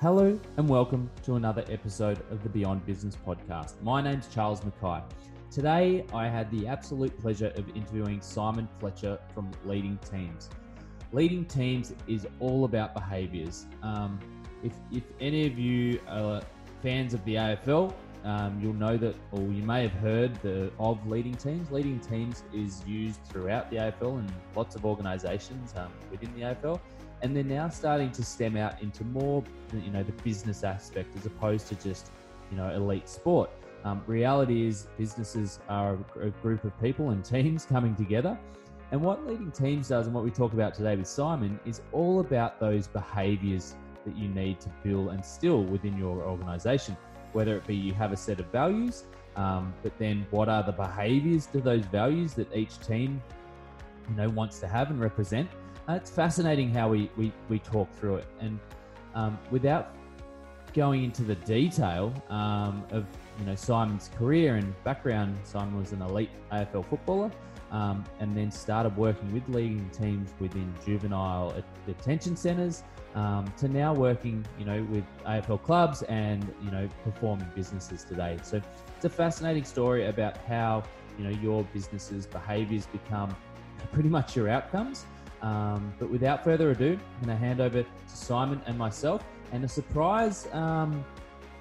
Hello and welcome to another episode of the Beyond Business podcast. My name's Charles Mackay. Today, I had the absolute pleasure of interviewing Simon Fletcher from Leading Teams. Leading Teams is all about behaviors. Um, if, if any of you are fans of the AFL, um, you'll know that, or you may have heard the, of Leading Teams. Leading Teams is used throughout the AFL and lots of organisations um, within the AFL and they're now starting to stem out into more, you know, the business aspect as opposed to just, you know, elite sport. Um, reality is businesses are a group of people and teams coming together. And what leading teams does, and what we talk about today with Simon, is all about those behaviors that you need to build and still within your organization. Whether it be you have a set of values, um, but then what are the behaviors to those values that each team, you know, wants to have and represent? It's fascinating how we, we, we talk through it. And um, without going into the detail um, of you know Simon's career and background, Simon was an elite AFL footballer, um, and then started working with leading teams within juvenile detention centres, um, to now working you know with AFL clubs and you know performing businesses today. So it's a fascinating story about how you know your business's behaviours become pretty much your outcomes. Um, but without further ado, I'm going to hand over to Simon and myself, and a surprise, um,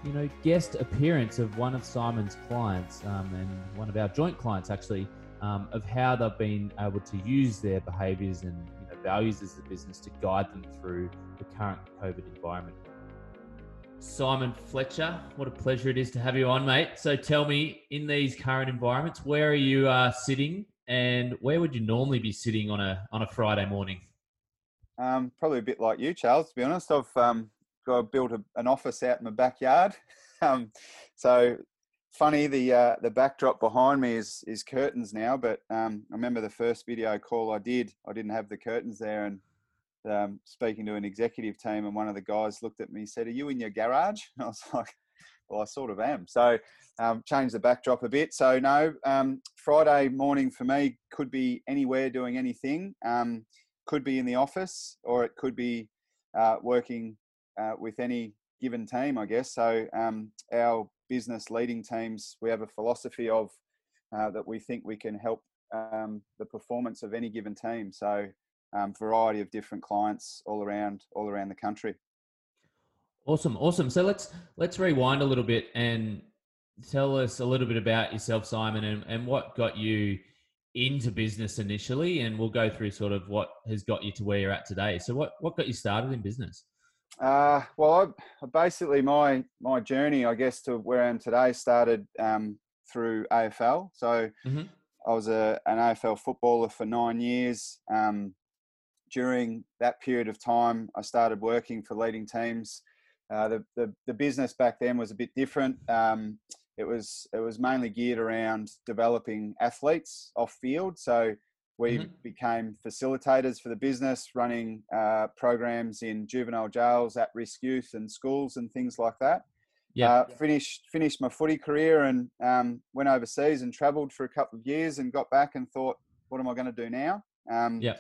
you know, guest appearance of one of Simon's clients um, and one of our joint clients, actually, um, of how they've been able to use their behaviours and you know, values as a business to guide them through the current COVID environment. Simon Fletcher, what a pleasure it is to have you on, mate. So tell me, in these current environments, where are you uh, sitting and where would you normally be sitting on a on a Friday morning? Um, probably a bit like you, Charles. To be honest, I've um, got built a, an office out in my backyard. um, so funny, the uh, the backdrop behind me is is curtains now. But um, I remember the first video call I did, I didn't have the curtains there, and um, speaking to an executive team, and one of the guys looked at me and said, "Are you in your garage?" And I was like, "Well, I sort of am." So um, change the backdrop a bit. So no, um, Friday morning for me could be anywhere doing anything. Um, could be in the office, or it could be uh, working uh, with any given team, I guess. So um, our business leading teams, we have a philosophy of uh, that we think we can help um, the performance of any given team. So um, variety of different clients all around all around the country. Awesome, awesome. So let's let's rewind a little bit and tell us a little bit about yourself, Simon, and, and what got you into business initially, and we'll go through sort of what has got you to where you're at today. So, what what got you started in business? Uh, well, I, basically my my journey, I guess, to where I am today started um, through AFL. So, mm-hmm. I was a, an AFL footballer for nine years. Um, during that period of time, I started working for leading teams. Uh, the, the, the business back then was a bit different. Um, it was it was mainly geared around developing athletes off field. So we mm-hmm. became facilitators for the business, running uh, programs in juvenile jails, at-risk youth, and schools and things like that. Yeah. Uh, finished finished my footy career and um, went overseas and travelled for a couple of years and got back and thought, what am I going to do now? Um, yeah.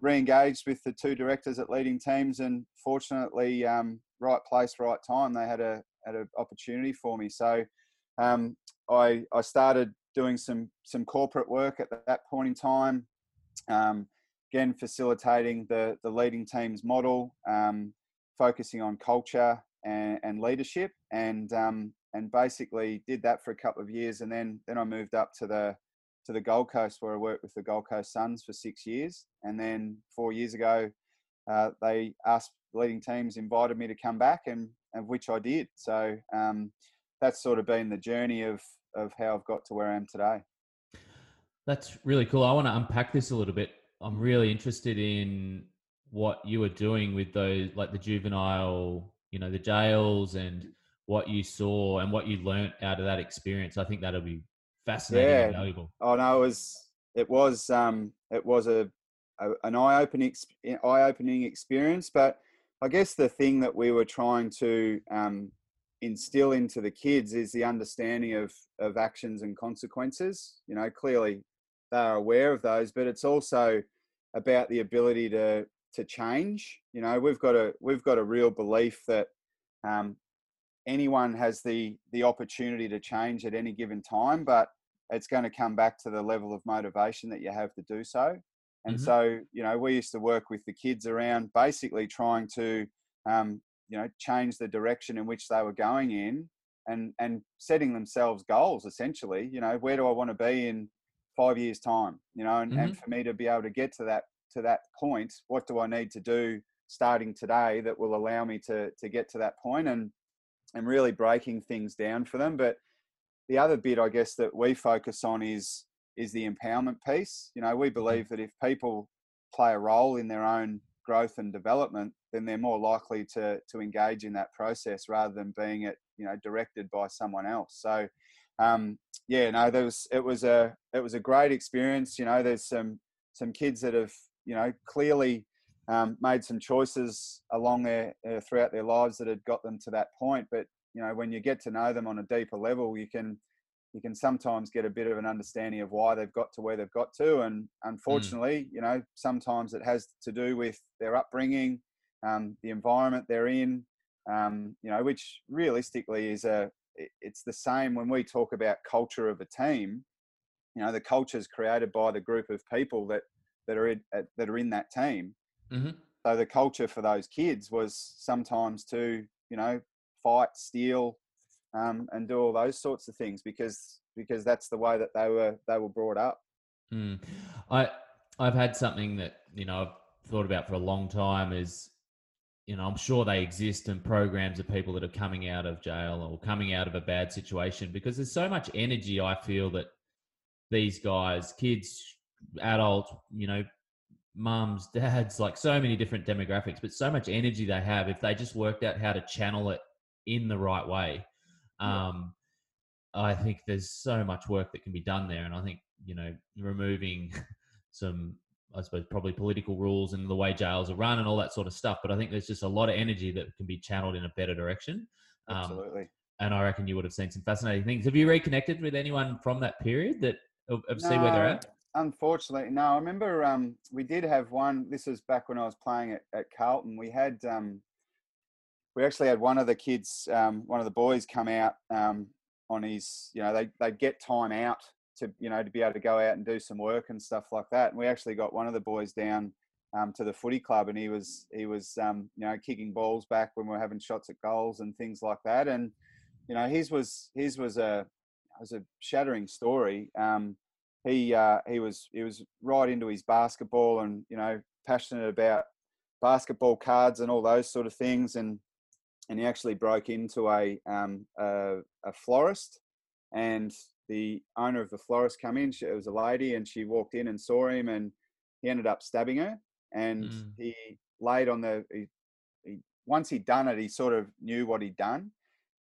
Re-engaged with the two directors at leading teams and fortunately, um, right place, right time. They had a had an opportunity for me. So um, I, I started doing some some corporate work at that point in time. Um, again, facilitating the the leading teams model, um, focusing on culture and, and leadership, and um, and basically did that for a couple of years, and then then I moved up to the to the Gold Coast where I worked with the Gold Coast Suns for six years, and then four years ago, uh, they asked leading teams invited me to come back, and of which I did. So um, that's sort of been the journey of of how I've got to where I am today. That's really cool. I want to unpack this a little bit. I'm really interested in what you were doing with those, like the juvenile, you know, the jails, and what you saw and what you learnt out of that experience. I think that'll be fascinating yeah. and valuable. Oh no, it was it was um, it was a, an eye opening eye opening experience, but I guess the thing that we were trying to um, instill into the kids is the understanding of of actions and consequences. You know, clearly they are aware of those, but it's also about the ability to to change. You know, we've got a we've got a real belief that um, anyone has the the opportunity to change at any given time, but it's going to come back to the level of motivation that you have to do so. And mm-hmm. so, you know, we used to work with the kids around basically trying to, um, you know, change the direction in which they were going in, and and setting themselves goals. Essentially, you know, where do I want to be in five years' time? You know, and, mm-hmm. and for me to be able to get to that to that point, what do I need to do starting today that will allow me to to get to that point and and really breaking things down for them. But the other bit, I guess, that we focus on is is the empowerment piece. You know, we mm-hmm. believe that if people play a role in their own growth and development, then they're more likely to to engage in that process rather than being it, you know, directed by someone else. So, um, yeah, no, there was it was a it was a great experience. You know, there's some some kids that have you know clearly um, made some choices along their uh, throughout their lives that had got them to that point. But you know, when you get to know them on a deeper level, you can you can sometimes get a bit of an understanding of why they've got to where they've got to. And hmm. unfortunately, mm. you know, sometimes it has to do with their upbringing, um, the environment they're in. Um, you know, which realistically is a it's the same when we talk about culture of a team. You know, the culture is created by the group of people that that are in, that are in that team. Mm-hmm. So the culture for those kids was sometimes to, you know, fight, steal, um, and do all those sorts of things because because that's the way that they were they were brought up. Mm. I I've had something that you know I've thought about for a long time is you know I'm sure they exist and programs of people that are coming out of jail or coming out of a bad situation because there's so much energy I feel that these guys, kids, adults, you know, mums, dads, like so many different demographics, but so much energy they have if they just worked out how to channel it in the right way. Um, yeah. I think there's so much work that can be done there, and I think you know removing some, I suppose, probably political rules and the way jails are run and all that sort of stuff. But I think there's just a lot of energy that can be channeled in a better direction. Um, Absolutely. And I reckon you would have seen some fascinating things. Have you reconnected with anyone from that period that of, of no, see where they're at? Unfortunately, no. I remember um, we did have one. This was back when I was playing at, at Carlton. We had um, we actually had one of the kids, um, one of the boys, come out um, on his. You know, they they get time out to you know to be able to go out and do some work and stuff like that. And we actually got one of the boys down um, to the footy club, and he was he was um, you know kicking balls back when we were having shots at goals and things like that. And you know, his was his was a was a shattering story. Um, he uh, he was he was right into his basketball and you know passionate about basketball cards and all those sort of things and and he actually broke into a um, a, a, florist and the owner of the florist come in she, it was a lady and she walked in and saw him and he ended up stabbing her and mm. he laid on the he, he, once he'd done it he sort of knew what he'd done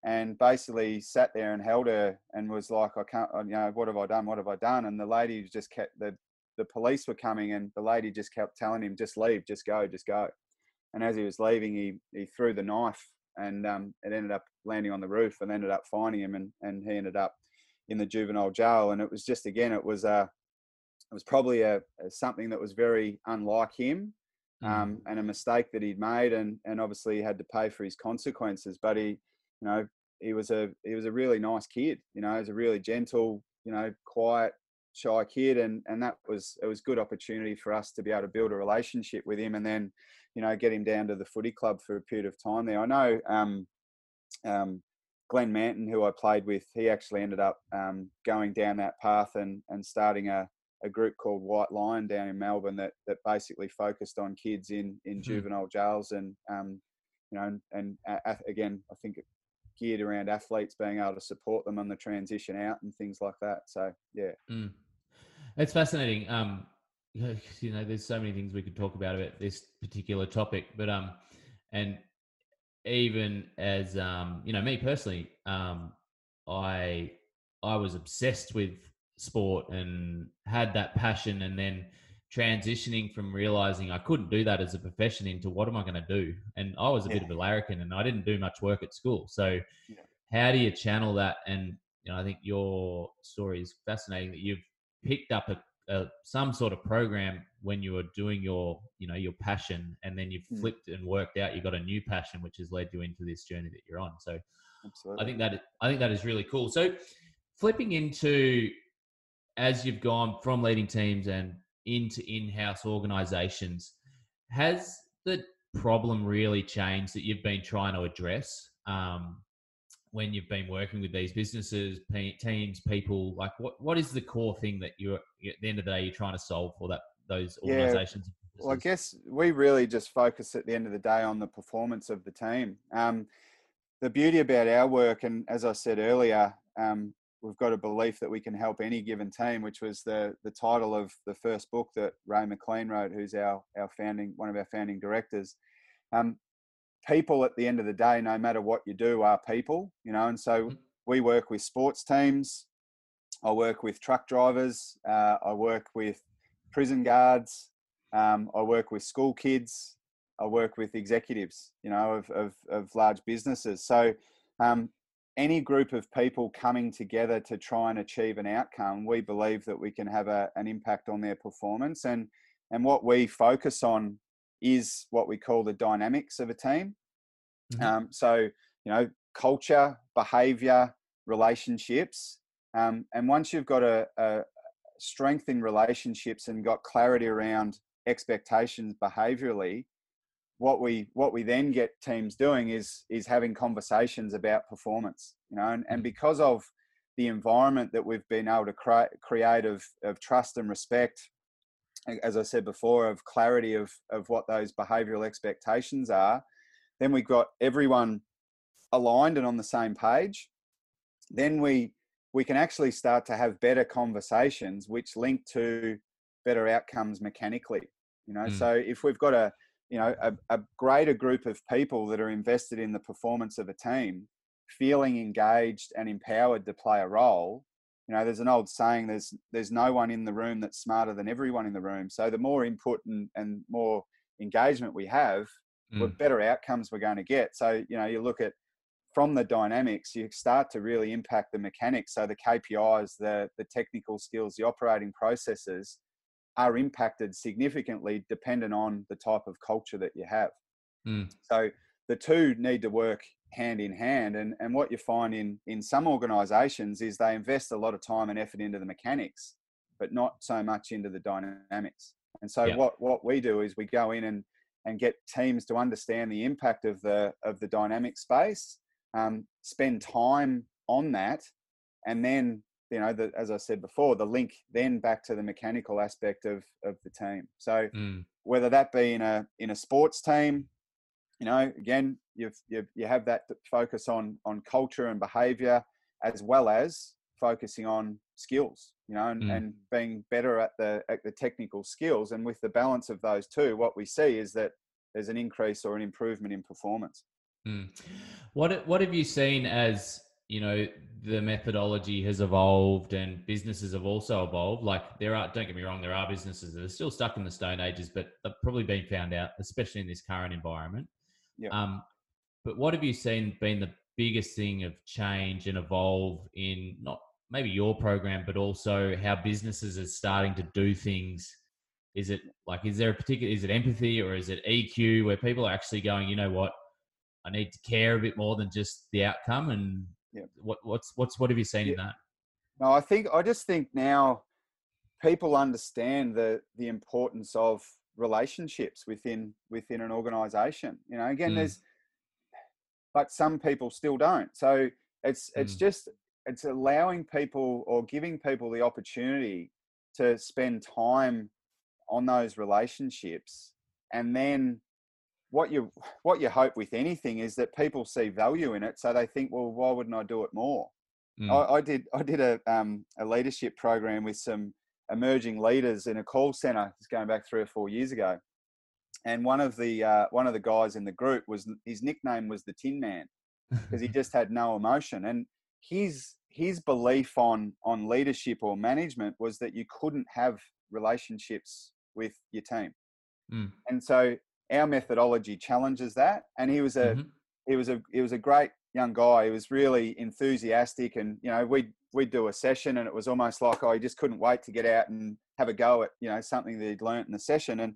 and basically sat there and held her and was like, I can't, you know, what have I done? What have I done? And the lady just kept, the, the police were coming and the lady just kept telling him, just leave, just go, just go. And as he was leaving, he, he threw the knife and um, it ended up landing on the roof and ended up finding him and, and he ended up in the juvenile jail. And it was just, again, it was a, it was probably a, a something that was very unlike him mm. um, and a mistake that he'd made. And, and obviously he had to pay for his consequences, but he, you know, he was a he was a really nice kid. You know, he was a really gentle, you know, quiet, shy kid, and and that was it was good opportunity for us to be able to build a relationship with him, and then, you know, get him down to the footy club for a period of time there. I know. Um, um, Glenn Manton, who I played with, he actually ended up um, going down that path and, and starting a, a group called Whitelion down in Melbourne that, that basically focused on kids in, in mm-hmm. juvenile jails and um, you know and, and uh, again I think geared around athletes being able to support them on the transition out and things like that. So yeah, mm. it's fascinating. Um, you know, there's so many things we could talk about about this particular topic, but um, and even as um, you know, me personally, um, I I was obsessed with sport and had that passion, and then transitioning from realizing I couldn't do that as a profession into what am I going to do? And I was a yeah. bit of a larrikin and I didn't do much work at school. So yeah. how do you channel that? And, you know, I think your story is fascinating that you've picked up a, a, some sort of program when you were doing your you know your passion and then you've hmm. flipped and worked out you got a new passion which has led you into this journey that you're on so Absolutely. i think that i think that is really cool so flipping into as you've gone from leading teams and into in-house organizations has the problem really changed that you've been trying to address um, when you've been working with these businesses, teams, people? Like, what what is the core thing that you're at the end of the day you're trying to solve for that those organizations? Yeah. Well, I guess we really just focus at the end of the day on the performance of the team. Um, the beauty about our work, and as I said earlier, um, we've got a belief that we can help any given team, which was the the title of the first book that Ray McLean wrote, who's our our founding one of our founding directors. Um, people at the end of the day, no matter what you do, are people, you know, and so mm-hmm. we work with sports teams. I work with truck drivers. Uh, I work with prison guards. Um, I work with school kids. I work with executives, you know, of, of, of large businesses. So um, any group of people coming together to try and achieve an outcome, we believe that we can have a, an impact on their performance. And and what we focus on is what we call the dynamics of a team. Mm-hmm. Um, so you know, culture, behavior, relationships, um, and once you've got a, a strength in relationships and got clarity around expectations behaviorally, what we what we then get teams doing is is having conversations about performance you know and, and mm. because of the environment that we've been able to create create of, of trust and respect as i said before of clarity of of what those behavioral expectations are then we've got everyone aligned and on the same page then we we can actually start to have better conversations which link to better outcomes mechanically you know mm. so if we've got a you know a, a greater group of people that are invested in the performance of a team feeling engaged and empowered to play a role you know there's an old saying there's there's no one in the room that's smarter than everyone in the room so the more input and, and more engagement we have mm. the better outcomes we're going to get so you know you look at from the dynamics you start to really impact the mechanics so the kpis the the technical skills the operating processes are impacted significantly dependent on the type of culture that you have. Mm. So the two need to work hand in hand. And, and what you find in, in some organizations is they invest a lot of time and effort into the mechanics, but not so much into the dynamics. And so what, what we do is we go in and, and get teams to understand the impact of the, of the dynamic space, um, spend time on that, and then you know, the, as I said before, the link then back to the mechanical aspect of of the team. So mm. whether that be in a in a sports team, you know, again, you've, you've you have that focus on on culture and behavior, as well as focusing on skills, you know, and, mm. and being better at the at the technical skills. And with the balance of those two, what we see is that there's an increase or an improvement in performance. Mm. What what have you seen as you know the methodology has evolved and businesses have also evolved like there are don't get me wrong there are businesses that are still stuck in the stone ages but they've probably been found out especially in this current environment yeah. um, but what have you seen been the biggest thing of change and evolve in not maybe your program but also how businesses are starting to do things is it like is there a particular is it empathy or is it eq where people are actually going you know what i need to care a bit more than just the outcome and yeah. What what's what's what have you seen yeah. in that? No, I think I just think now people understand the the importance of relationships within within an organization. You know, again, mm. there's but some people still don't. So it's it's mm. just it's allowing people or giving people the opportunity to spend time on those relationships and then what you what you hope with anything is that people see value in it, so they think, well, why wouldn't I do it more? Mm. I, I, did I did a um, a leadership program with some emerging leaders in a call center. It's going back three or four years ago, and one of the uh, one of the guys in the group was his nickname was the Tin Man because he just had no emotion, and his his belief on on leadership or management was that you couldn't have relationships with your team. Mm. And so our methodology challenges that. And he was a mm-hmm. he was a he was a great young guy. He was really enthusiastic, and you know we we'd do a session, and it was almost like oh, he just couldn't wait to get out and have a go at you know something that he'd learnt in the session. And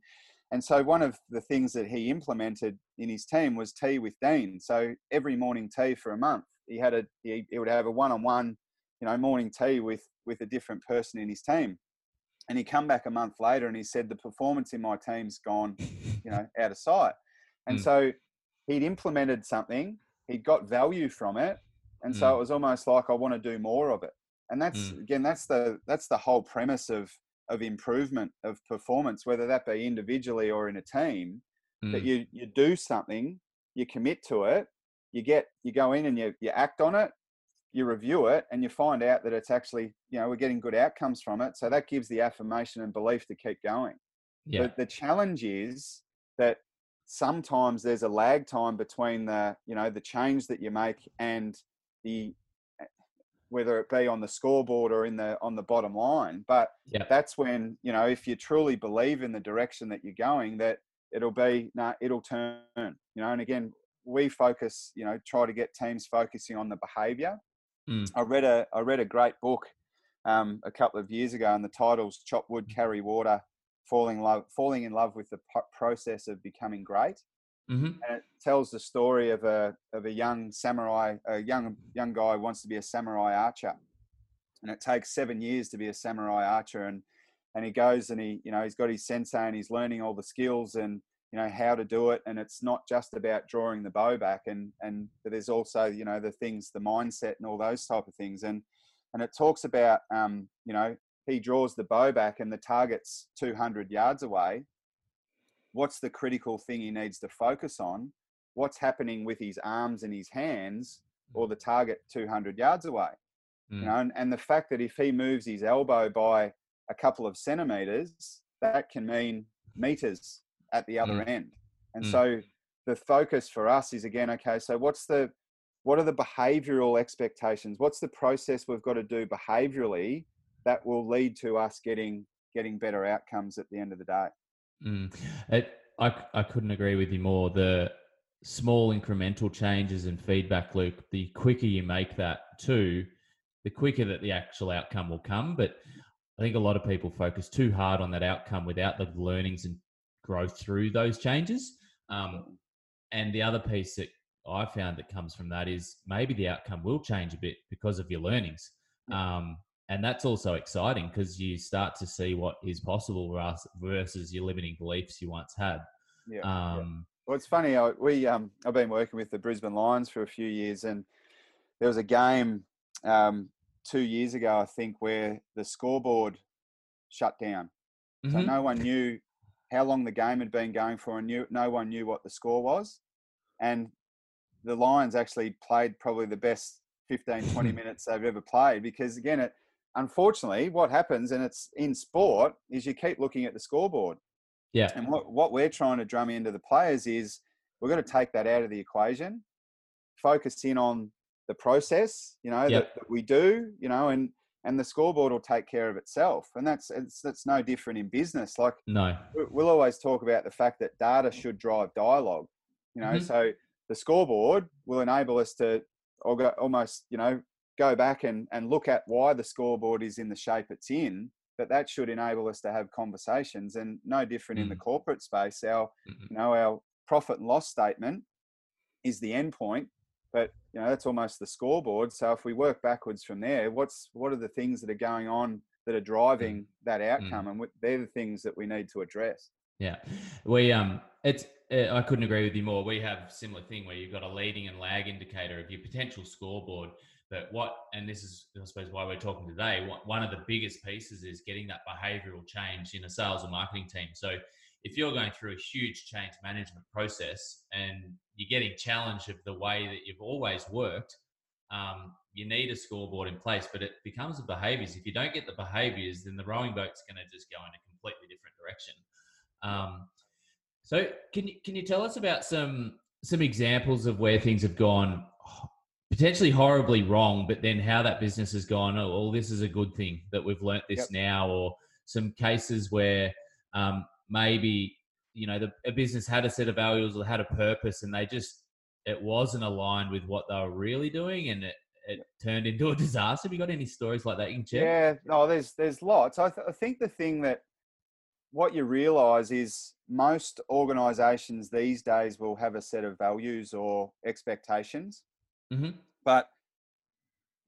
and so one of the things that he implemented in his team was tea with Dean. So every morning tea for a month, he had a he, he would have a one-on-one, you know, morning tea with with a different person in his team. And he come back a month later and he said the performance in my team's gone, you know, out of sight. And mm. so he'd implemented something, he'd got value from it, and mm. so it was almost like I want to do more of it. And that's mm. again, that's the that's the whole premise of of improvement of performance, whether that be individually or in a team, mm. that you you do something, you commit to it, you get you go in and you you act on it, you review it, and you find out that it's actually you know we're getting good outcomes from it. So that gives the affirmation and belief to keep going. Yeah. The, the challenge is that sometimes there's a lag time between the you know the change that you make and the whether it be on the scoreboard or in the on the bottom line. But yep. that's when you know if you truly believe in the direction that you're going, that it'll be no, nah, it'll turn. You know, and again, we focus. You know, try to get teams focusing on the behaviour. Mm. I read a I read a great book um, a couple of years ago, and the title's "Chop Wood, mm. Carry Water." Falling love, falling in love with the process of becoming great. Mm-hmm. And it tells the story of a of a young samurai, a young young guy wants to be a samurai archer, and it takes seven years to be a samurai archer. And and he goes and he you know he's got his sensei and he's learning all the skills and you know how to do it. And it's not just about drawing the bow back, and and there's also you know the things, the mindset, and all those type of things. And and it talks about um, you know he draws the bow back and the target's 200 yards away what's the critical thing he needs to focus on what's happening with his arms and his hands or the target 200 yards away mm. you know and, and the fact that if he moves his elbow by a couple of centimeters that can mean meters at the other mm. end and mm. so the focus for us is again okay so what's the what are the behavioral expectations what's the process we've got to do behaviorally that will lead to us getting getting better outcomes at the end of the day Mm. It, I, I couldn't agree with you more. The small incremental changes and feedback loop, the quicker you make that too, the quicker that the actual outcome will come. But I think a lot of people focus too hard on that outcome without the learnings and growth through those changes. Um, and the other piece that I found that comes from that is maybe the outcome will change a bit because of your learnings. Um, and that's also exciting because you start to see what is possible versus your limiting beliefs you once had. Yeah. Um, yeah. Well, it's funny. I, we um, I've been working with the Brisbane Lions for a few years, and there was a game um, two years ago, I think, where the scoreboard shut down. Mm-hmm. So no one knew how long the game had been going for, and knew, no one knew what the score was. And the Lions actually played probably the best 15, 20 minutes they've ever played because, again, it unfortunately, what happens, and it's in sport, is you keep looking at the scoreboard. Yeah. And what, what we're trying to drum into the players is we're going to take that out of the equation, focus in on the process, you know, yep. that, that, we do, you know, and and the scoreboard will take care of itself. And that's it's that's no different in business. Like no, we'll always talk about the fact that data should drive dialogue. You know, mm-hmm. so the scoreboard will enable us to almost, you know, go back and, and look at why the scoreboard is in the shape it's in but that should enable us to have conversations and no different mm. in the mm. corporate space our mm-hmm. you know our profit and loss statement is the end point but you know that's almost the scoreboard so if we work backwards from there what's what are the things that are going on that are driving mm. that outcome mm. and they're the things that we need to address yeah we um it's eh, I couldn't agree with you more. We have similar thing where you've got a leading and lag indicator of your potential scoreboard but what, and this is, I suppose, why we're talking today, one of the biggest pieces is getting that behavioral change in a sales and marketing team. So if you're going through a huge change management process and you're getting challenged of the way that you've always worked, um, you need a scoreboard in place, but it becomes the behaviors. If you don't get the behaviors, then the rowing boat's going to just go in a completely different direction. Um, so can you, can you tell us about some some examples of where things have gone potentially horribly wrong, but then how that business has gone, oh, well, this is a good thing that we've learnt this yep. now, or some cases where um, maybe, you know, the, a business had a set of values or had a purpose and they just, it wasn't aligned with what they were really doing and it, it turned into a disaster. Have you got any stories like that you can share? Yeah, no, there's there's lots. I, th- I think the thing that what you realize is most organizations these days will have a set of values or expectations, mm-hmm. But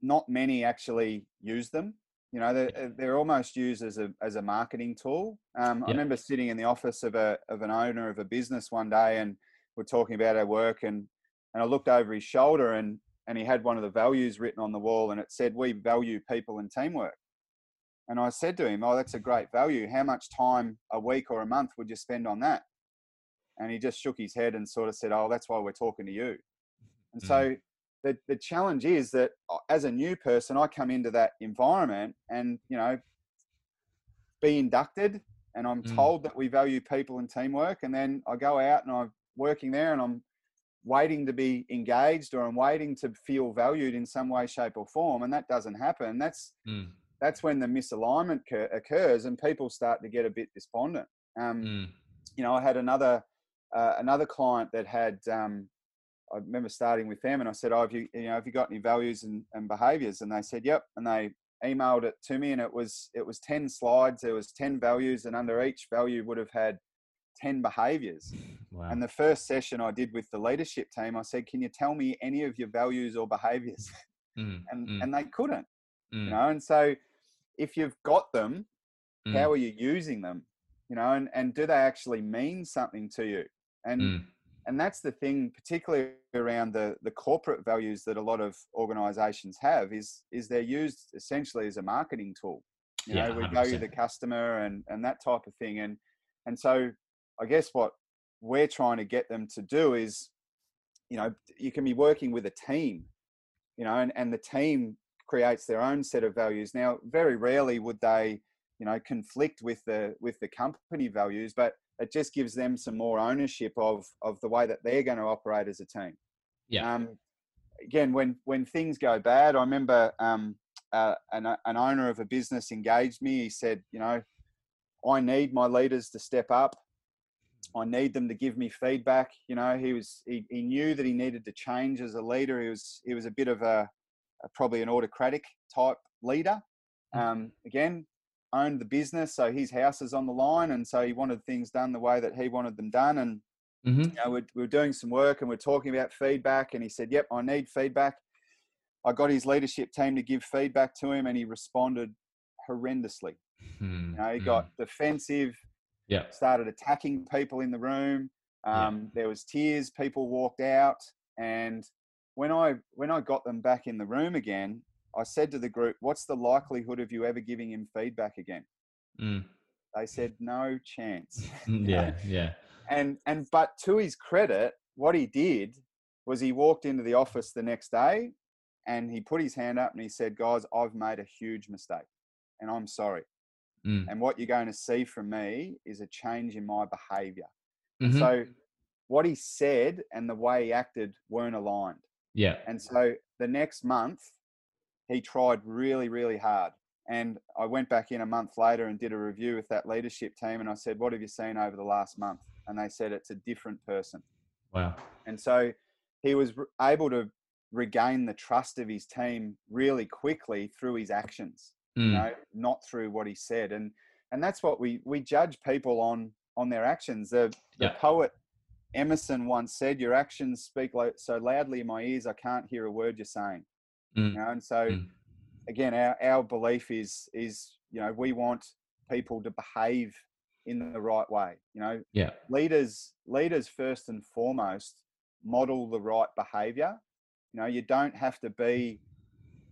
not many actually use them. You know, they're, they're almost used as a, as a marketing tool. Um, yeah. I remember sitting in the office of, a, of an owner of a business one day and we're talking about our work and, and I looked over his shoulder and, and he had one of the values written on the wall and it said, we value people and teamwork. And I said to him, oh, that's a great value. How much time a week or a month would you spend on that? And he just shook his head and sort of said, oh, that's why we're talking to you. And mm. so the, the challenge is that uh, as a new person, I come into that environment and, you know, be inducted and I'm mm. told that we value people and teamwork. And then I go out and I'm working there and I'm waiting to be engaged or I'm waiting to feel valued in some way, shape, or form. And that doesn't happen. That's, mm. that's when the misalignment occurs and people start to get a bit despondent. Um, mm. You know, I had another, uh, another client that had, um, I remember starting with them and I said, "Oh, have you, you know, have you got any values and, and behaviours?" And they said, "Yep." And they emailed it to me, and it was it was ten slides. There was ten values, and under each value would have had ten behaviours. Wow. And the first session I did with the leadership team, I said, "Can you tell me any of your values or behaviors?" Mm, and mm. and they couldn't. Mm. You know, and so if you've got them, how mm. are you using them? You know, and and do they actually mean something to you? And mm and that's the thing particularly around the the corporate values that a lot of organizations have is is they're used essentially as a marketing tool. You yeah, know we 100%. value the customer and and that type of thing. And and so i guess what we're trying to get them to do is you know you can be working with a team you know and, and the team creates their own set of values. Now very rarely would they you know conflict with the with the company values but it just gives them some more ownership of of the way that they're going to operate as a team. Yeah. Um, again, when when things go bad, I remember um, uh, an an owner of a business engaged me. He said, you know, I need my leaders to step up. I need them to give me feedback. You know, he was he, he knew that he needed to change as a leader. He was he was a bit of a, a probably an autocratic type leader. Mm. Um, again, owned the business, so his house is on the line, and so he wanted things done the way that he wanted them done. And mm-hmm. you know, we're, we're doing some work and we're talking about feedback, and he said, "Yep, I need feedback." I got his leadership team to give feedback to him, and he responded horrendously. Mm-hmm. You know, he got hmm. defensive. Yeah, started attacking people in the room. Um, yeah. There was tears. People walked out, and when I when I got them back in the room again, I said to the group, "What's the likelihood of you ever giving him feedback again?" Mm. They said, "No chance." Yeah, yeah. And and but to his credit, what he did was he walked into the office the next day, and he put his hand up and he said, "Guys, I've made a huge mistake, and I'm sorry. Mm. And what you're going to see from me is a change in my behavior." Mm-hmm. So, what he said and the way he acted weren't aligned. Yeah. And so the next month, he tried really, really hard. And I went back in a month later and did a review with that leadership team. And I said, What have you seen over the last month? And they said, It's a different person. Wow. And so he was able to regain the trust of his team really quickly through his actions, mm. you know, not through what he said. And and that's what we we judge people on on their actions. The, the yeah. poet Emerson once said, "Your actions speak so loudly in my ears, I can't hear a word you're saying." Mm. You know, and so mm. again, our, our belief is is you know we want people to behave in the right way. You know, yeah. Leaders leaders first and foremost model the right behavior. You know, you don't have to be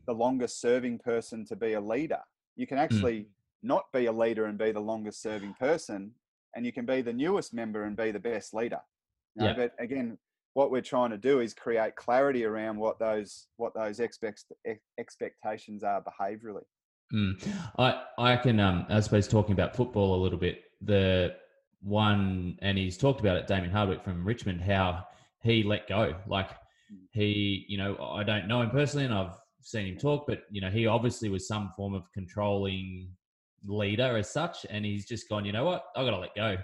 the longest serving person to be a leader. You can mm. actually mm. not be a leader and be the longest serving person, and you can be the newest member and be the best leader. You know, yeah. But again, what we're trying to do is create clarity around what those what those expect, expectations are behaviorally. Mm. I I can um I suppose talking about football a little bit the one and he's talked about it Damien Hardwick from Richmond how he let go like mm. he you know I don't know him personally and I've seen him talk but you know he obviously was some form of controlling leader as such and he's just gone you know what I got to let go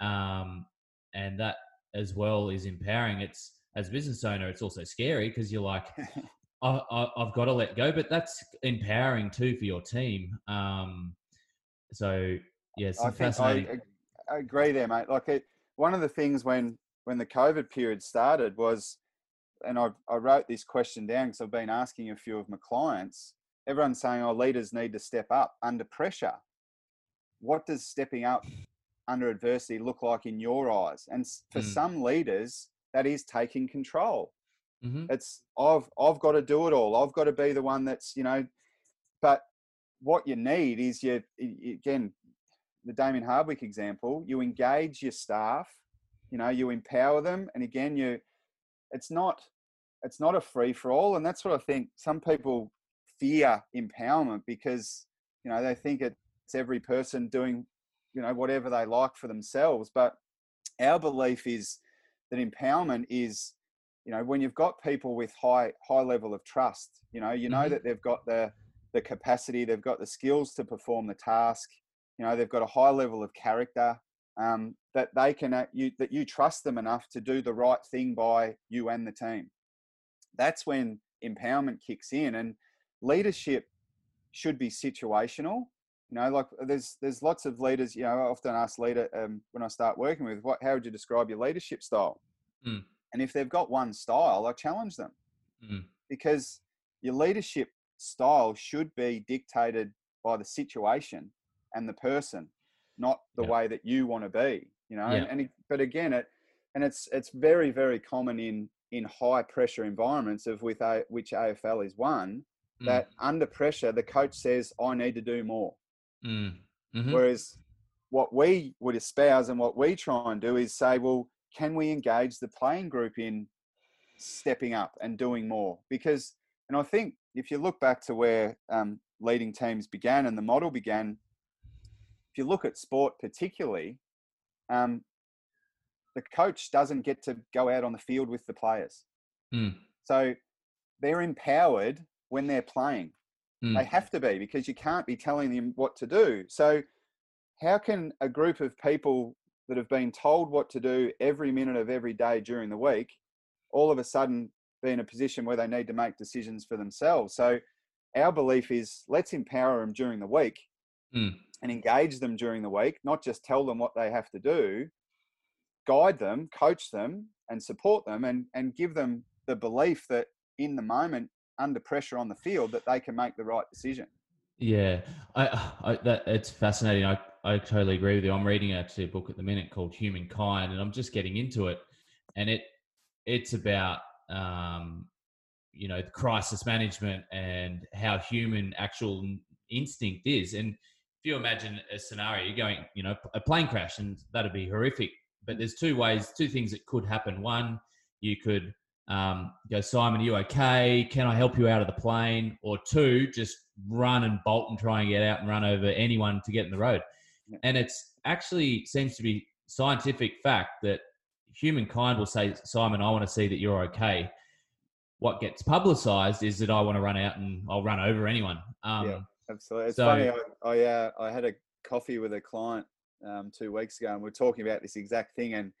um and that as well is empowering. It's as a business owner, it's also scary because you're like, I, I, have got to let go, but that's empowering too for your team. Um, so yes, yeah, fascinating. I, I, agree there, mate. Like it, one of the things when when the COVID period started was, and I, I wrote this question down because I've been asking a few of my clients. Everyone's saying, "Oh, leaders need to step up under pressure." What does stepping up under adversity look like in your eyes? And for mm. some leaders, that is taking control. Mm-hmm. It's I've I've got to do it all. I've got to be the one that's you know. But what you need is you again, the Damien Hardwick example. You engage your staff. You know, you empower them, and again, you. It's not. It's not a free for all, and that's what I think. Some people fear empowerment because you know they think it's every person doing you know whatever they like for themselves. But our belief is that empowerment is you know when you've got people with high high level of trust you know you know mm-hmm. that they've got the the capacity they've got the skills to perform the task you know they've got a high level of character um, that they can uh, you that you trust them enough to do the right thing by you and the team that's when empowerment kicks in and leadership should be situational you know like there's there's lots of leaders you know i often ask leader um, when i start working with what how would you describe your leadership style mm. And if they've got one style, I challenge them mm. because your leadership style should be dictated by the situation and the person, not the yeah. way that you want to be. You know, yeah. and, and it, but again, it and it's it's very very common in in high pressure environments of with a, which AFL is one mm. that under pressure the coach says I need to do more. Mm. Mm-hmm. Whereas what we would espouse and what we try and do is say, well, can we engage the playing group in stepping up and doing more? Because, and I think if you look back to where um, leading teams began and the model began, if you look at sport particularly, um, the coach doesn't get to go out on the field with the players. Mm. So they're empowered when they're playing. Mm. They have to be because you can't be telling them what to do. So, how can a group of people that have been told what to do every minute of every day during the week all of a sudden be in a position where they need to make decisions for themselves. So our belief is let's empower them during the week mm. and engage them during the week, not just tell them what they have to do, guide them, coach them, and support them, and, and give them the belief that in the moment, under pressure on the field, that they can make the right decision. Yeah, I, I that it's fascinating. I, I totally agree with you. I'm reading actually a book at the minute called Humankind, and I'm just getting into it, and it it's about um, you know crisis management and how human actual instinct is. And if you imagine a scenario, you're going, you know, a plane crash, and that'd be horrific. But there's two ways, two things that could happen. One, you could um, go, Simon, are you okay? Can I help you out of the plane? Or two, just run and bolt and try and get out and run over anyone to get in the road. And it's actually seems to be scientific fact that humankind will say, Simon, I want to see that you're okay. What gets publicized is that I want to run out and I'll run over anyone. Um, yeah, absolutely. It's so, funny. I I, uh, I, had a coffee with a client um, two weeks ago, and we are talking about this exact thing. And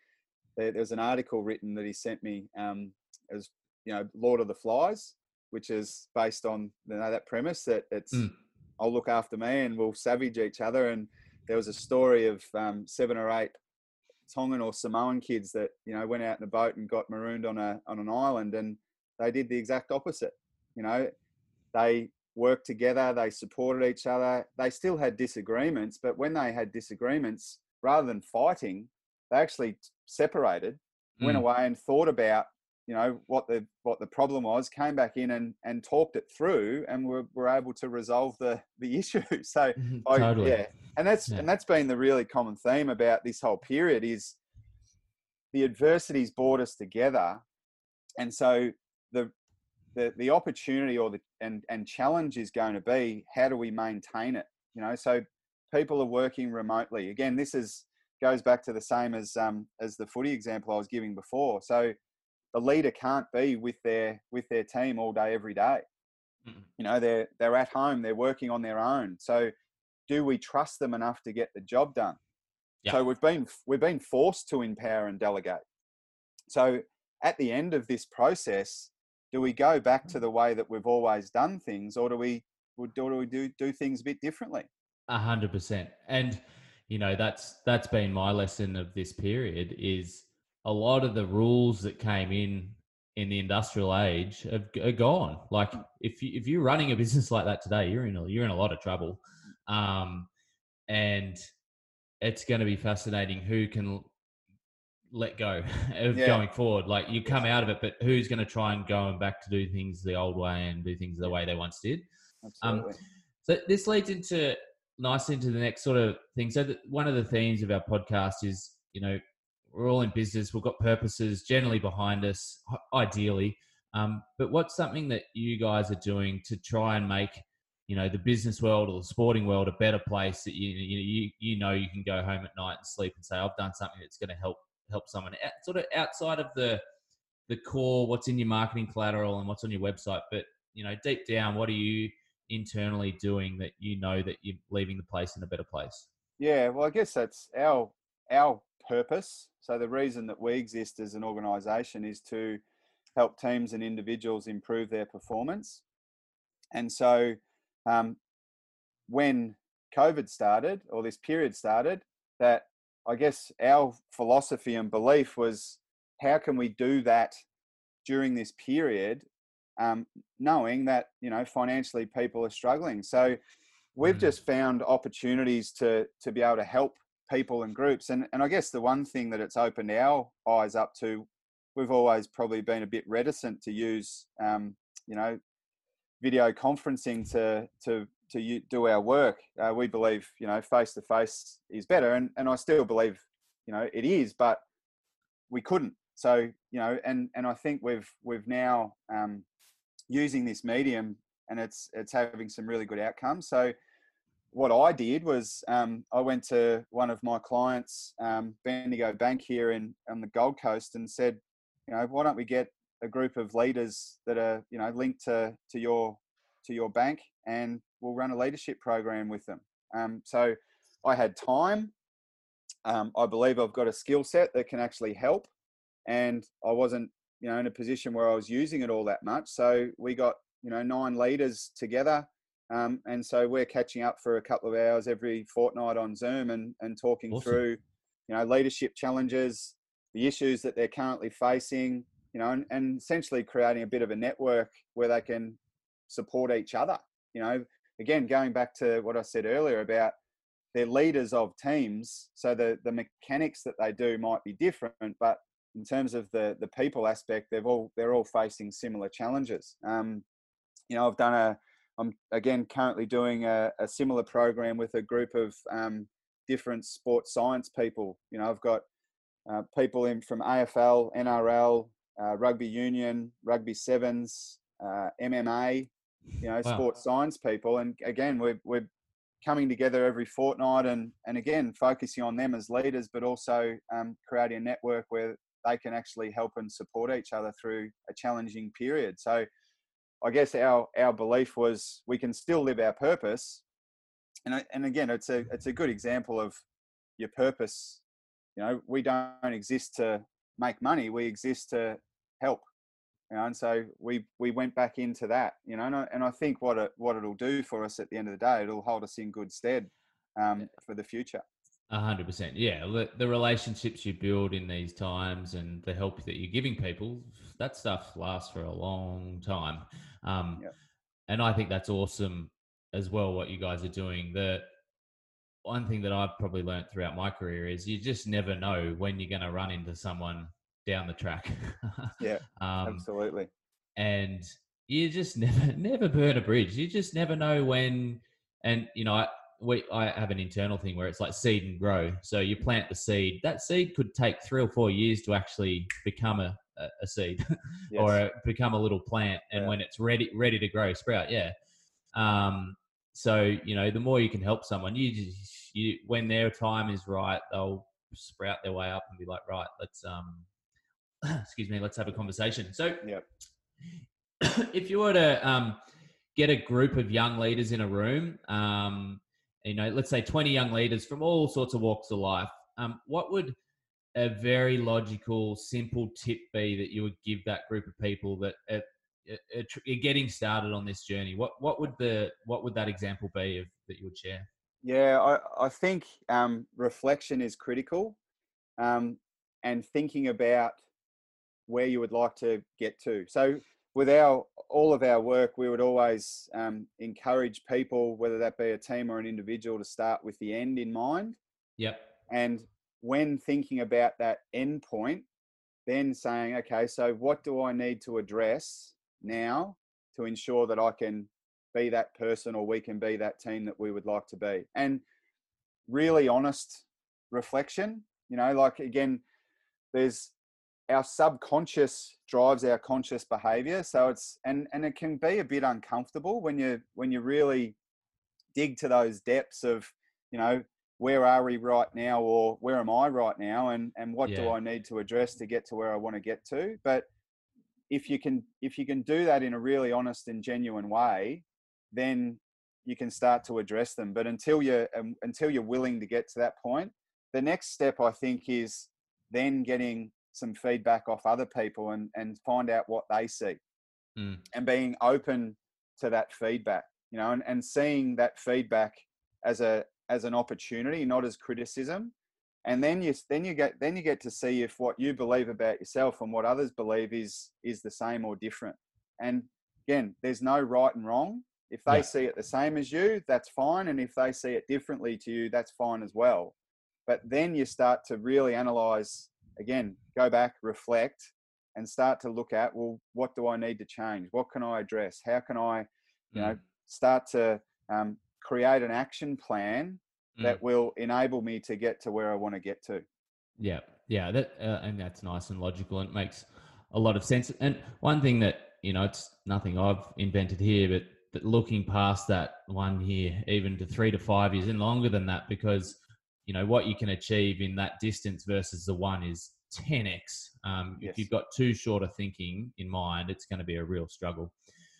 there, there was an article written that he sent me. Um, as you know, Lord of the Flies, which is based on you know that premise that it's mm. I'll look after me and we'll savage each other. And there was a story of um, seven or eight Tongan or Samoan kids that you know went out in a boat and got marooned on a on an island, and they did the exact opposite. You know, they worked together, they supported each other. They still had disagreements, but when they had disagreements, rather than fighting, they actually separated, mm. went away and thought about you know what the what the problem was came back in and and talked it through and were, were able to resolve the the issue so mm-hmm. I, totally. yeah and that's yeah. and that's been the really common theme about this whole period is the adversities brought us together and so the the the opportunity or the and and challenge is going to be how do we maintain it you know so people are working remotely again this is goes back to the same as um as the footy example I was giving before so the leader can't be with their with their team all day every day. Mm-hmm. You know, they're they're at home, they're working on their own. So do we trust them enough to get the job done? Yep. So we've been we've been forced to empower and delegate. So at the end of this process, do we go back to the way that we've always done things, or do we, or do we do do things a bit differently? A hundred percent, and you know that's that's been my lesson of this period is a lot of the rules that came in in the industrial age have, are gone. Like if you, if you're running a business like that today, you're in a, you're in a lot of trouble, um, and it's going to be fascinating who can let go of yeah. going forward. Like you come out of it, but who's going to try and go and back to do things the old way and do things the way they once did? Um, Absolutely. Um, so this leads into nicely into the next sort of thing. So one of the themes of our podcast is, you know, we're all in business. We've got purposes generally behind us, ideally. Um, but what's something that you guys are doing to try and make you know the business world or the sporting world a better place that you you you know you can go home at night and sleep and say I've done something that's going to help help someone sort of outside of the the core what's in your marketing collateral and what's on your website but you know deep down what are you internally doing that you know that you're leaving the place in a better place yeah well i guess that's our our purpose so the reason that we exist as an organization is to help teams and individuals improve their performance and so um, when covid started or this period started that I guess our philosophy and belief was how can we do that during this period, um, knowing that you know financially people are struggling. So we've mm. just found opportunities to to be able to help people and groups. And and I guess the one thing that it's opened our eyes up to, we've always probably been a bit reticent to use, um, you know, video conferencing to to to do our work. Uh, we believe, you know, face to face is better, and and I still believe, you know, it is, but we couldn't. So you know, and and I think we've we've now um, using this medium, and it's it's having some really good outcomes. So what I did was um, I went to one of my clients, um, Bendigo Bank here in on the Gold Coast, and said, you know, why don't we get a group of leaders that are you know linked to to your to your bank and we'll run a leadership program with them. Um, so I had time. Um, I believe I've got a skill set that can actually help, and I wasn't, you know, in a position where I was using it all that much. So we got, you know, nine leaders together, um, and so we're catching up for a couple of hours every fortnight on Zoom and and talking awesome. through, you know, leadership challenges, the issues that they're currently facing, you know, and, and essentially creating a bit of a network where they can support each other. You know, again, going back to what I said earlier about they're leaders of teams, so the the mechanics that they do might be different, but in terms of the the people aspect, they've all they're all facing similar challenges. Um, you know, I've done a I'm again currently doing a, a similar program with a group of um, different sports science people. You know, I've got uh, people in from AFL, NRL, uh, rugby union, rugby sevens, uh, MMA, you know, wow. sports science people. And again, we're, we're coming together every fortnight and, and again, focusing on them as leaders, but also um, creating a network where they can actually help and support each other through a challenging period. So I guess our, our belief was we can still live our purpose. And, and again, it's a, it's a good example of your purpose. You know, we don't exist to make money. We exist to help you know, and so we we went back into that, you know, and I, and I think what it what it'll do for us at the end of the day, it'll hold us in good stead um, for the future. A hundred percent, yeah. The, the relationships you build in these times and the help that you're giving people, that stuff lasts for a long time. Um, yep. And I think that's awesome as well. What you guys are doing. The one thing that I've probably learned throughout my career is you just never know when you're going to run into someone down the track. yeah, um, absolutely. And you just never never burn a bridge. You just never know when. And you know, I, we I have an internal thing where it's like seed and grow. So you plant the seed. That seed could take three or four years to actually become a a, seed yes. or a, become a little plant. And yeah. when it's ready ready to grow, sprout. Yeah. Um, so you know, the more you can help someone, you just you when their time is right, they'll sprout their way up and be like, right, let's um excuse me, let's have a conversation. So, yeah. if you were to um, get a group of young leaders in a room, um, you know, let's say 20 young leaders from all sorts of walks of life, um, what would a very logical, simple tip be that you would give that group of people that uh, you're getting started on this journey, what what would the what would that example be of that you would share? Yeah, I, I think um, reflection is critical, um, and thinking about where you would like to get to. So, with our all of our work, we would always um, encourage people, whether that be a team or an individual, to start with the end in mind. Yep. And when thinking about that end point, then saying, okay, so what do I need to address now to ensure that I can be that person or we can be that team that we would like to be? And really honest reflection, you know, like again, there's our subconscious drives our conscious behavior. So it's and and it can be a bit uncomfortable when you when you really dig to those depths of you know where are we right now or where am i right now and and what yeah. do i need to address to get to where i want to get to? But if you can if you can do that in a really honest and genuine way then you can start to address them. But until you um, until you're willing to get to that point the next step i think is then getting some feedback off other people and and find out what they see mm. and being open to that feedback you know and, and seeing that feedback as a as an opportunity, not as criticism. And then you then you get then you get to see if what you believe about yourself and what others believe is is the same or different. And again, there's no right and wrong. If they yeah. see it the same as you, that's fine. And if they see it differently to you, that's fine as well. But then you start to really analyze again, go back, reflect, and start to look at well, what do I need to change? What can I address? How can I, you mm. know, start to um, create an action plan mm. that will enable me to get to where I want to get to. Yeah, yeah, that uh, and that's nice and logical, and it makes a lot of sense. And one thing that you know, it's nothing I've invented here, but but looking past that one year, even to three to five years, and longer than that, because you know what you can achieve in that distance versus the one is 10x. Um, yes. If you've got too short of thinking in mind, it's going to be a real struggle.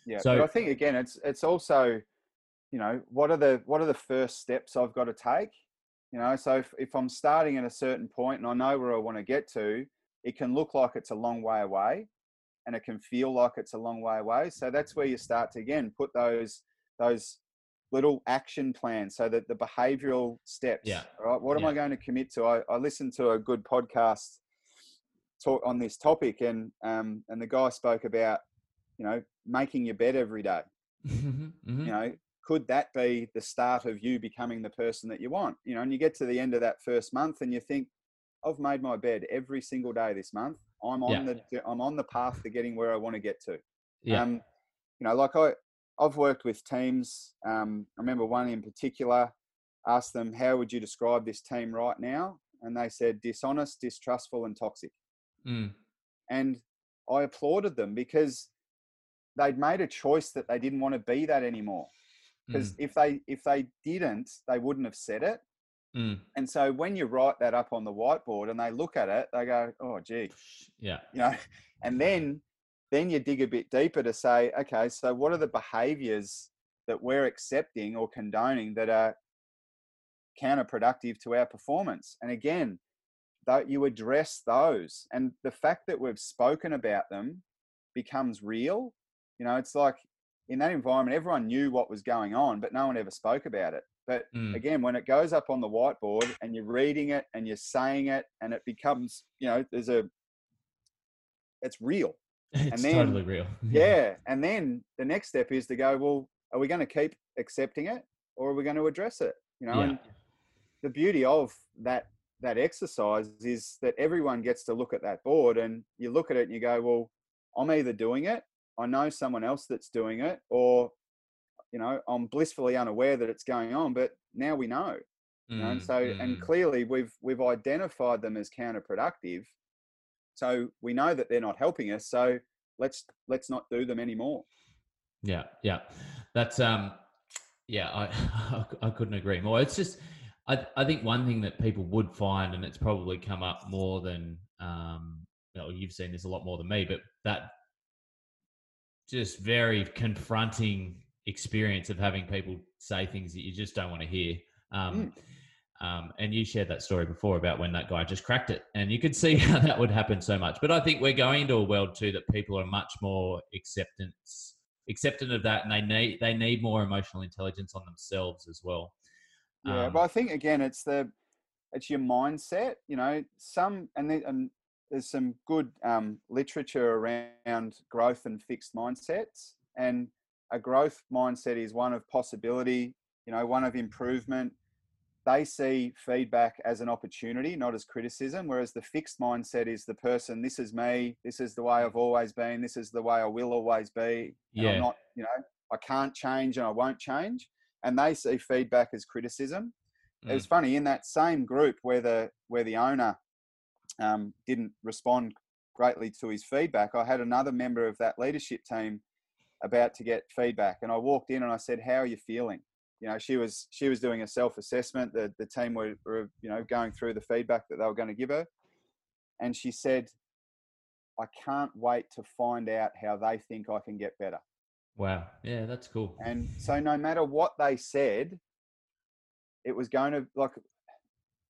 Yeah, so but I think again, it's it's also you know what are the what are the first steps i've got to take you know so if, if i'm starting at a certain point and i know where i want to get to it can look like it's a long way away and it can feel like it's a long way away so that's where you start to again put those those little action plans so that the behavioral steps yeah right what am i going to commit to i, I listened to a good podcast talk on this topic and um and the guy spoke about you know making your bed every day. Mm-hmm. mm-hmm. you know could that be the start of you becoming the person that you want? You know, and you get to the end of that first month and you think, I've made my bed every single day this month. I'm on yeah. the I'm on the path to getting where I want to get to. Yeah. Um, you know, like I I've worked with teams. Um, I remember one in particular asked them, "How would you describe this team right now?" And they said, "Dishonest, distrustful, and toxic." Mm. And I applauded them because they'd made a choice that they didn't want to be that anymore because mm. if they if they didn't they wouldn't have said it mm. and so when you write that up on the whiteboard and they look at it they go oh gee yeah you know and then then you dig a bit deeper to say okay so what are the behaviors that we're accepting or condoning that are counterproductive to our performance and again that you address those and the fact that we've spoken about them becomes real you know it's like in that environment, everyone knew what was going on, but no one ever spoke about it. But mm. again, when it goes up on the whiteboard and you're reading it and you're saying it, and it becomes, you know, there's a, it's real. It's and then, totally real. yeah. And then the next step is to go, well, are we going to keep accepting it or are we going to address it? You know, yeah. and the beauty of that that exercise is that everyone gets to look at that board and you look at it and you go, well, I'm either doing it I know someone else that's doing it, or you know, I'm blissfully unaware that it's going on, but now we know. Mm, you know? and so, mm. and clearly, we've we've identified them as counterproductive. So we know that they're not helping us. So let's let's not do them anymore. Yeah, yeah, that's um, yeah, I I couldn't agree more. It's just I I think one thing that people would find, and it's probably come up more than um, you've seen this a lot more than me, but that just very confronting experience of having people say things that you just don't want to hear. Um, Um, and you shared that story before about when that guy just cracked it, and you could see how that would happen so much. But I think we're going into a world too that people are much more acceptance acceptant of that, and they need they need more emotional intelligence on themselves as well. Yeah, um, but I think again, it's the it's your mindset. You know, some and, the, and there's some good um, literature around growth and fixed mindsets, and a growth mindset is one of possibility. You know, one of improvement they see feedback as an opportunity, not as criticism. Whereas the fixed mindset is the person, this is me, this is the way I've always been, this is the way I will always be. Yeah. I'm not, you know, I can't change and I won't change. And they see feedback as criticism. Mm. It was mm. funny in that same group where the where the owner um, didn't respond greatly to his feedback. I had another member of that leadership team about to get feedback, and I walked in and I said, "How are you feeling?" You know she was she was doing a self assessment the the team were, were you know going through the feedback that they were going to give her. And she said i can't wait to find out how they think i can get better. Wow. Yeah that's cool. And so no matter what they said it was going to like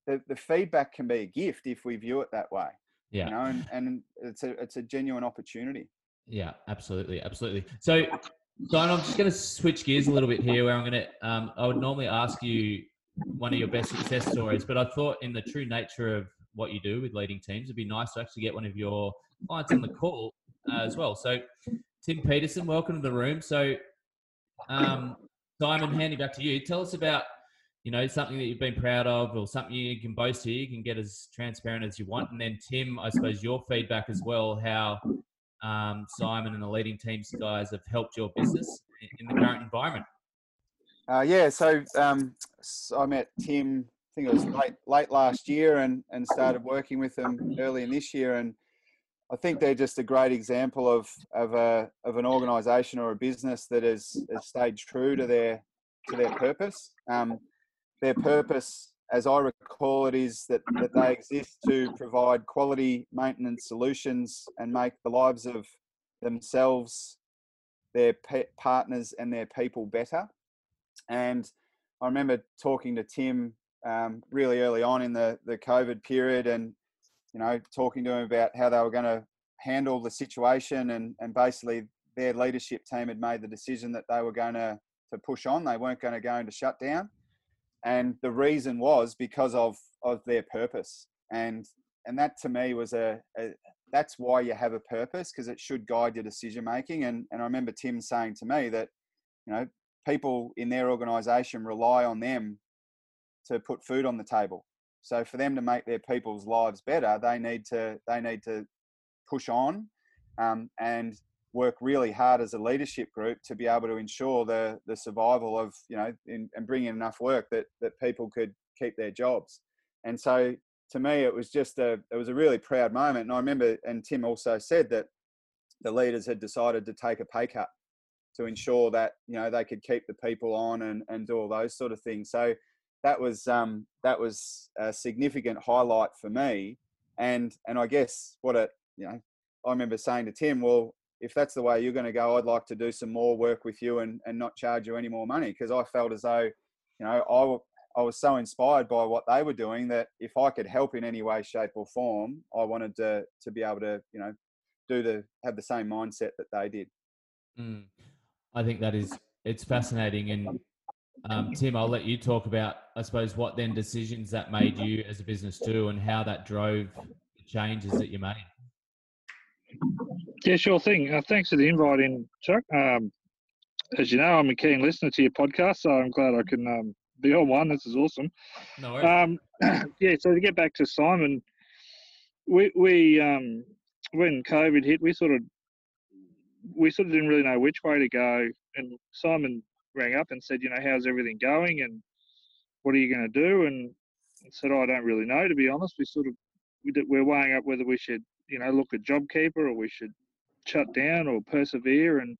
the, the feedback can be a gift if we view it that way yeah. you know and, and it's a it's a genuine opportunity. Yeah absolutely absolutely. So Don, I'm just going to switch gears a little bit here where I'm going to, um, I would normally ask you one of your best success stories, but I thought in the true nature of what you do with leading teams, it'd be nice to actually get one of your clients on the call uh, as well. So, Tim Peterson, welcome to the room. So, um, Simon, handing back to you. Tell us about, you know, something that you've been proud of or something you can boast here. You can get as transparent as you want. And then, Tim, I suppose your feedback as well, how um, Simon and the leading teams guys have helped your business in the current environment? Uh, yeah, so, um, so, I met Tim. I think it was late late last year, and and started working with them early in this year. And I think they're just a great example of of a of an organisation or a business that has, has stayed true to their to their purpose. Um, their purpose as I recall it, is that, that they exist to provide quality maintenance solutions and make the lives of themselves, their partners, and their people better. And I remember talking to Tim um, really early on in the, the COVID period and, you know, talking to him about how they were going to handle the situation and, and basically their leadership team had made the decision that they were going to, to push on. They weren't going to go into shutdown and the reason was because of of their purpose. And and that to me was a, a that's why you have a purpose because it should guide your decision making. And and i remember tim saying to me that you know people in their organization rely on them to put food on the table. So for them to make their people's lives better they need to they need to push on um, and work really hard as a leadership group to be able to ensure the the survival of you know in, and bring in enough work that that people could keep their jobs. And so to me it was just a it was a really proud moment. And i remember and tim also said that the leaders had decided to take a pay cut to ensure that you know they could keep the people on and and do all those sort of things. So that was um that was a significant highlight for me. And and i guess what it you know i remember saying to tim well if that's the way you're going to go, I'd like to do some more work with you and, and not charge you any more money because I felt as though, you know, I, I was so inspired by what they were doing that if I could help in any way, shape, or form, I wanted to to be able to, you know, do the have the same mindset that they did. Mm. I think that is it's fascinating, and um, Tim, I'll let you talk about, I suppose, what then decisions that made you as a business do, and how that drove the changes that you made. Yeah, sure thing. Uh, thanks for the invite in, Chuck. Um, as you know, I'm a keen listener to your podcast, so I'm glad I can um, be on one. This is awesome. No worries. Um, yeah, so to get back to Simon, we, we um, when COVID hit, we sort of we sort of didn't really know which way to go. And Simon rang up and said, you know, how's everything going, and what are you going to do? And I said, oh, I don't really know, to be honest. We sort of we're weighing up whether we should, you know, look at JobKeeper or we should shut down or persevere and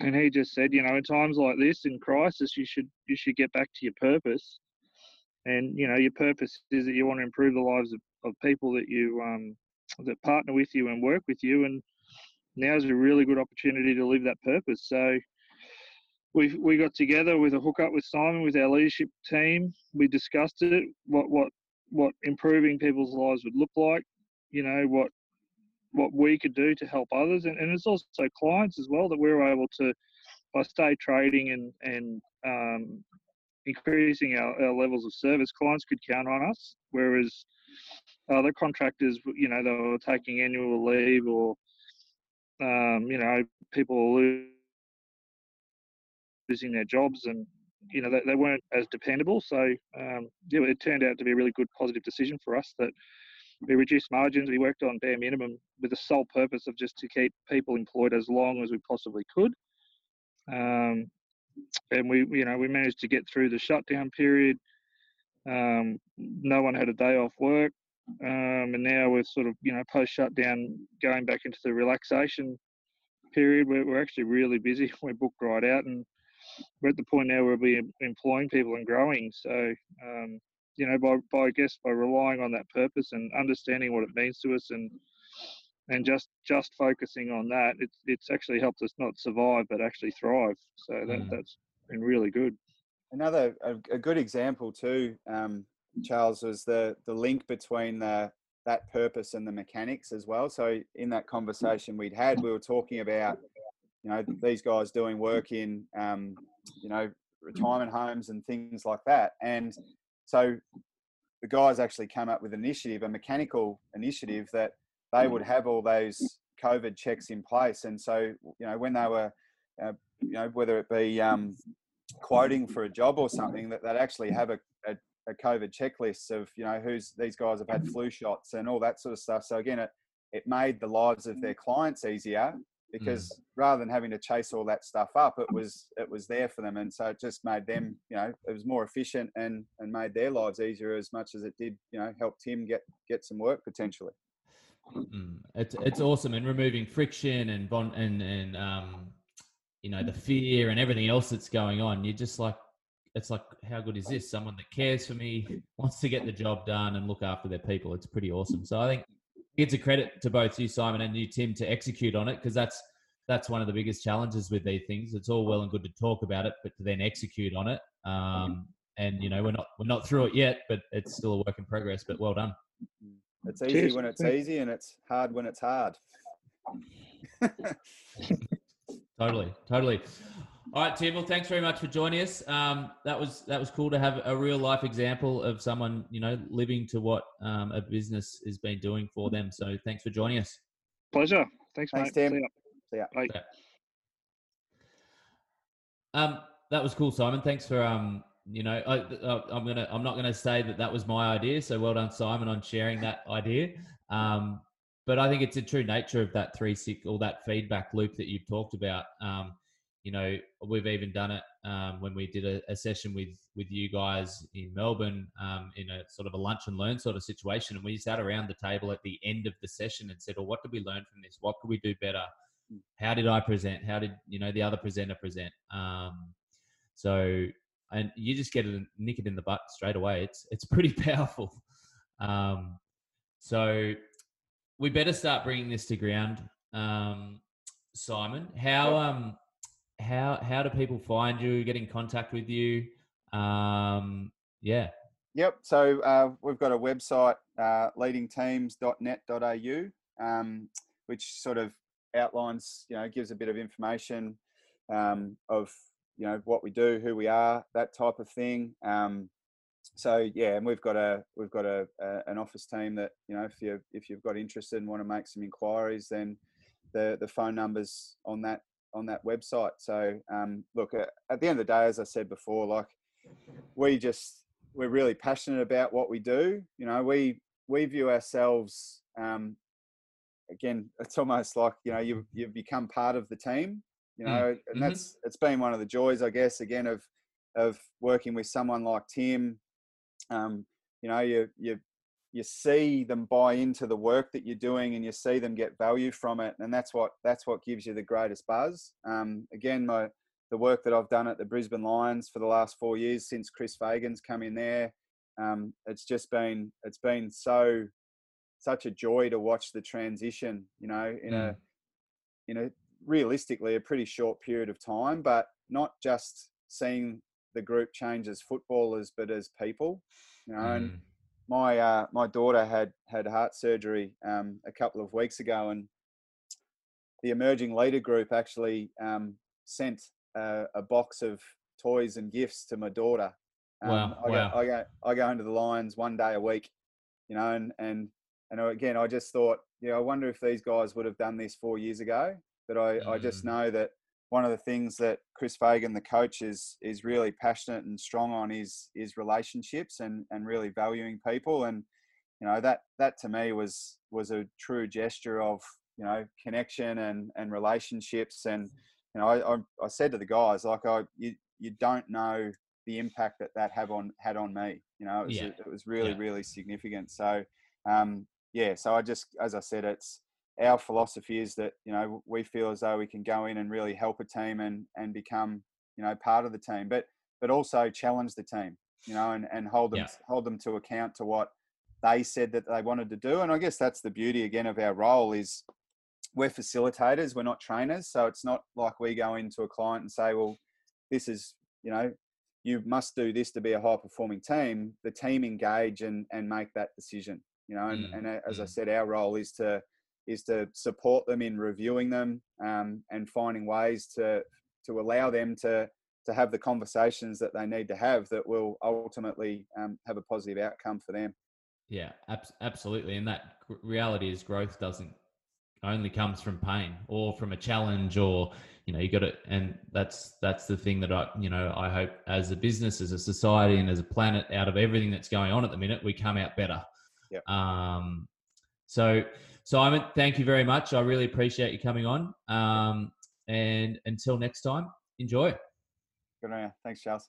and he just said you know in times like this in crisis you should you should get back to your purpose and you know your purpose is that you want to improve the lives of, of people that you um that partner with you and work with you and now's a really good opportunity to live that purpose so we we got together with a hookup with Simon with our leadership team. We discussed it, what what what improving people's lives would look like. You know what what we could do to help others, and, and it's also clients as well that we were able to by stay trading and and um, increasing our, our levels of service, clients could count on us. Whereas other contractors, you know, they were taking annual leave or um, you know people losing their jobs and you know they, they weren't as dependable. So um, yeah, it turned out to be a really good positive decision for us that we reduced margins. We worked on bare minimum with the sole purpose of just to keep people employed as long as we possibly could. Um, and we, you know, we managed to get through the shutdown period. Um, no one had a day off work, um, and now we're sort of, you know, post shutdown, going back into the relaxation period. We're, we're actually really busy. We're booked right out, and we're at the point now where we're employing people and growing. So, um, you know, by, by I guess by relying on that purpose and understanding what it means to us, and and just just focusing on that, it's it's actually helped us not survive but actually thrive. So that mm. that's been really good. Another a, a good example too, um, Charles, was the the link between the that purpose and the mechanics as well. So in that conversation we'd had, we were talking about you know these guys doing work in um, you know retirement homes and things like that, and so the guys actually came up with an initiative, a mechanical initiative that they would have all those COVID checks in place. And so, you know, when they were, uh, you know, whether it be um, quoting for a job or something, that they'd actually have a, a, a, COVID checklist of, you know, who's these guys have had flu shots and all that sort of stuff. So again, it, it made the lives of their clients easier because mm. rather than having to chase all that stuff up, it was it was there for them, and so it just made them, you know, it was more efficient and and made their lives easier as much as it did, you know, help Tim get get some work potentially. Mm, it's it's awesome and removing friction and bond and and um, you know the fear and everything else that's going on. You're just like, it's like, how good is this? Someone that cares for me, wants to get the job done and look after their people. It's pretty awesome. So I think it's a credit to both you, Simon, and you, Tim, to execute on it because that's that's one of the biggest challenges with these things. It's all well and good to talk about it, but to then execute on it. Um, and you know, we're not we're not through it yet, but it's still a work in progress. But well done. It's easy Cheers. when it's easy, and it's hard when it's hard. totally, totally. All right, Tim. Well, thanks very much for joining us. Um, that was that was cool to have a real life example of someone you know living to what um, a business has been doing for them. So, thanks for joining us. Pleasure. Thanks, thanks mate. Tim. See ya. See ya. Bye. Um, that was cool, Simon. Thanks for um, you know, I, am gonna I'm not gonna say that that was my idea. So well done, Simon, on sharing that idea. Um, but I think it's a true nature of that three six or that feedback loop that you've talked about. Um, you know, we've even done it um, when we did a, a, session with with you guys in Melbourne um, in a sort of a lunch and learn sort of situation, and we sat around the table at the end of the session and said, "Well, what did we learn from this? What could we do better? How did I present? How did you know the other presenter present?" Um, so and you just get it nick it in the butt straight away. It's it's pretty powerful. Um, so we better start bringing this to ground. Um, Simon, how um how how do people find you? Get in contact with you? Um, yeah. Yep. So uh, we've got a website, uh, leadingteams.net.au, um, which sort of outlines, you know, gives a bit of information um, of you know what we do, who we are, that type of thing. Um, so yeah, and we've got a we've got a, a, an office team that you know if you if you've got interested and want to make some inquiries, then the the phone numbers on that on that website. So um, look, at, at the end of the day, as I said before, like we just we're really passionate about what we do. You know, we we view ourselves um, again. It's almost like you know you you've become part of the team you mm, know, mm. and mm-hmm. that's it's been one of the joys, I guess, again of of working with someone like Tim. Um, you know, you you you see them buy into the work that you're doing, and you see them get value from it, and that's what that's what gives you the greatest buzz. Um, again, my the work that I've done at the Brisbane Lions for the last four years since Chris Fagan's come in there, um, it's just been it's been so such a joy to watch the transition. You know, in mm. a in a realistically a pretty short period of time, but not just seeing the group change as footballers, but as people. You know, mm. and my uh, my daughter had had heart surgery um, a couple of weeks ago, and the emerging leader group actually um, sent a, a, box of toys and gifts to my daughter. Um, wow. I, wow. Go, I go I go into the Lions one day a week, you know, and and and again, I just thought, yeah, I wonder if these guys would have done this four years ago. But I, mm. I just mm. know that one of the things that Chris Fagan, the coach, is is really passionate and strong on is is relationships and and really valuing people. And you know that that to me was was a true gesture of you know connection and and relationships. And you know I I, I said to the guys like I you you don't know the impact that that have on had on me. You know it was yeah. it was really yeah. really significant. So um, yeah, so I just as I said, it's our philosophy is that you know we feel as though we can go in and really help a team and and become you know part of the team, but but also challenge the team, you know, and and hold them yeah. hold them to account to what they said that they wanted to do. And I guess that's the beauty again of our role is we're facilitators, we're not trainers. So it's not like we go into a client and say, well, this is you know you must do this to be a high performing team. The team engage and and make that decision. You know, and, mm. and as mm. I said, our role is to is to support them in reviewing them um, and finding ways to to allow them to to have the conversations that they need to have that will ultimately um, have a positive outcome for them. Yeah, ab- absolutely. And that reality is growth doesn't only comes from pain or from a challenge or you know you got it and that's that's the thing that i you know i hope as a business as a society and as a planet out of everything that's going on at the minute we come out better yep. um so Simon, thank you very much. I really appreciate you coming on. Um, and until next time, enjoy. Good on you. Thanks, Charles.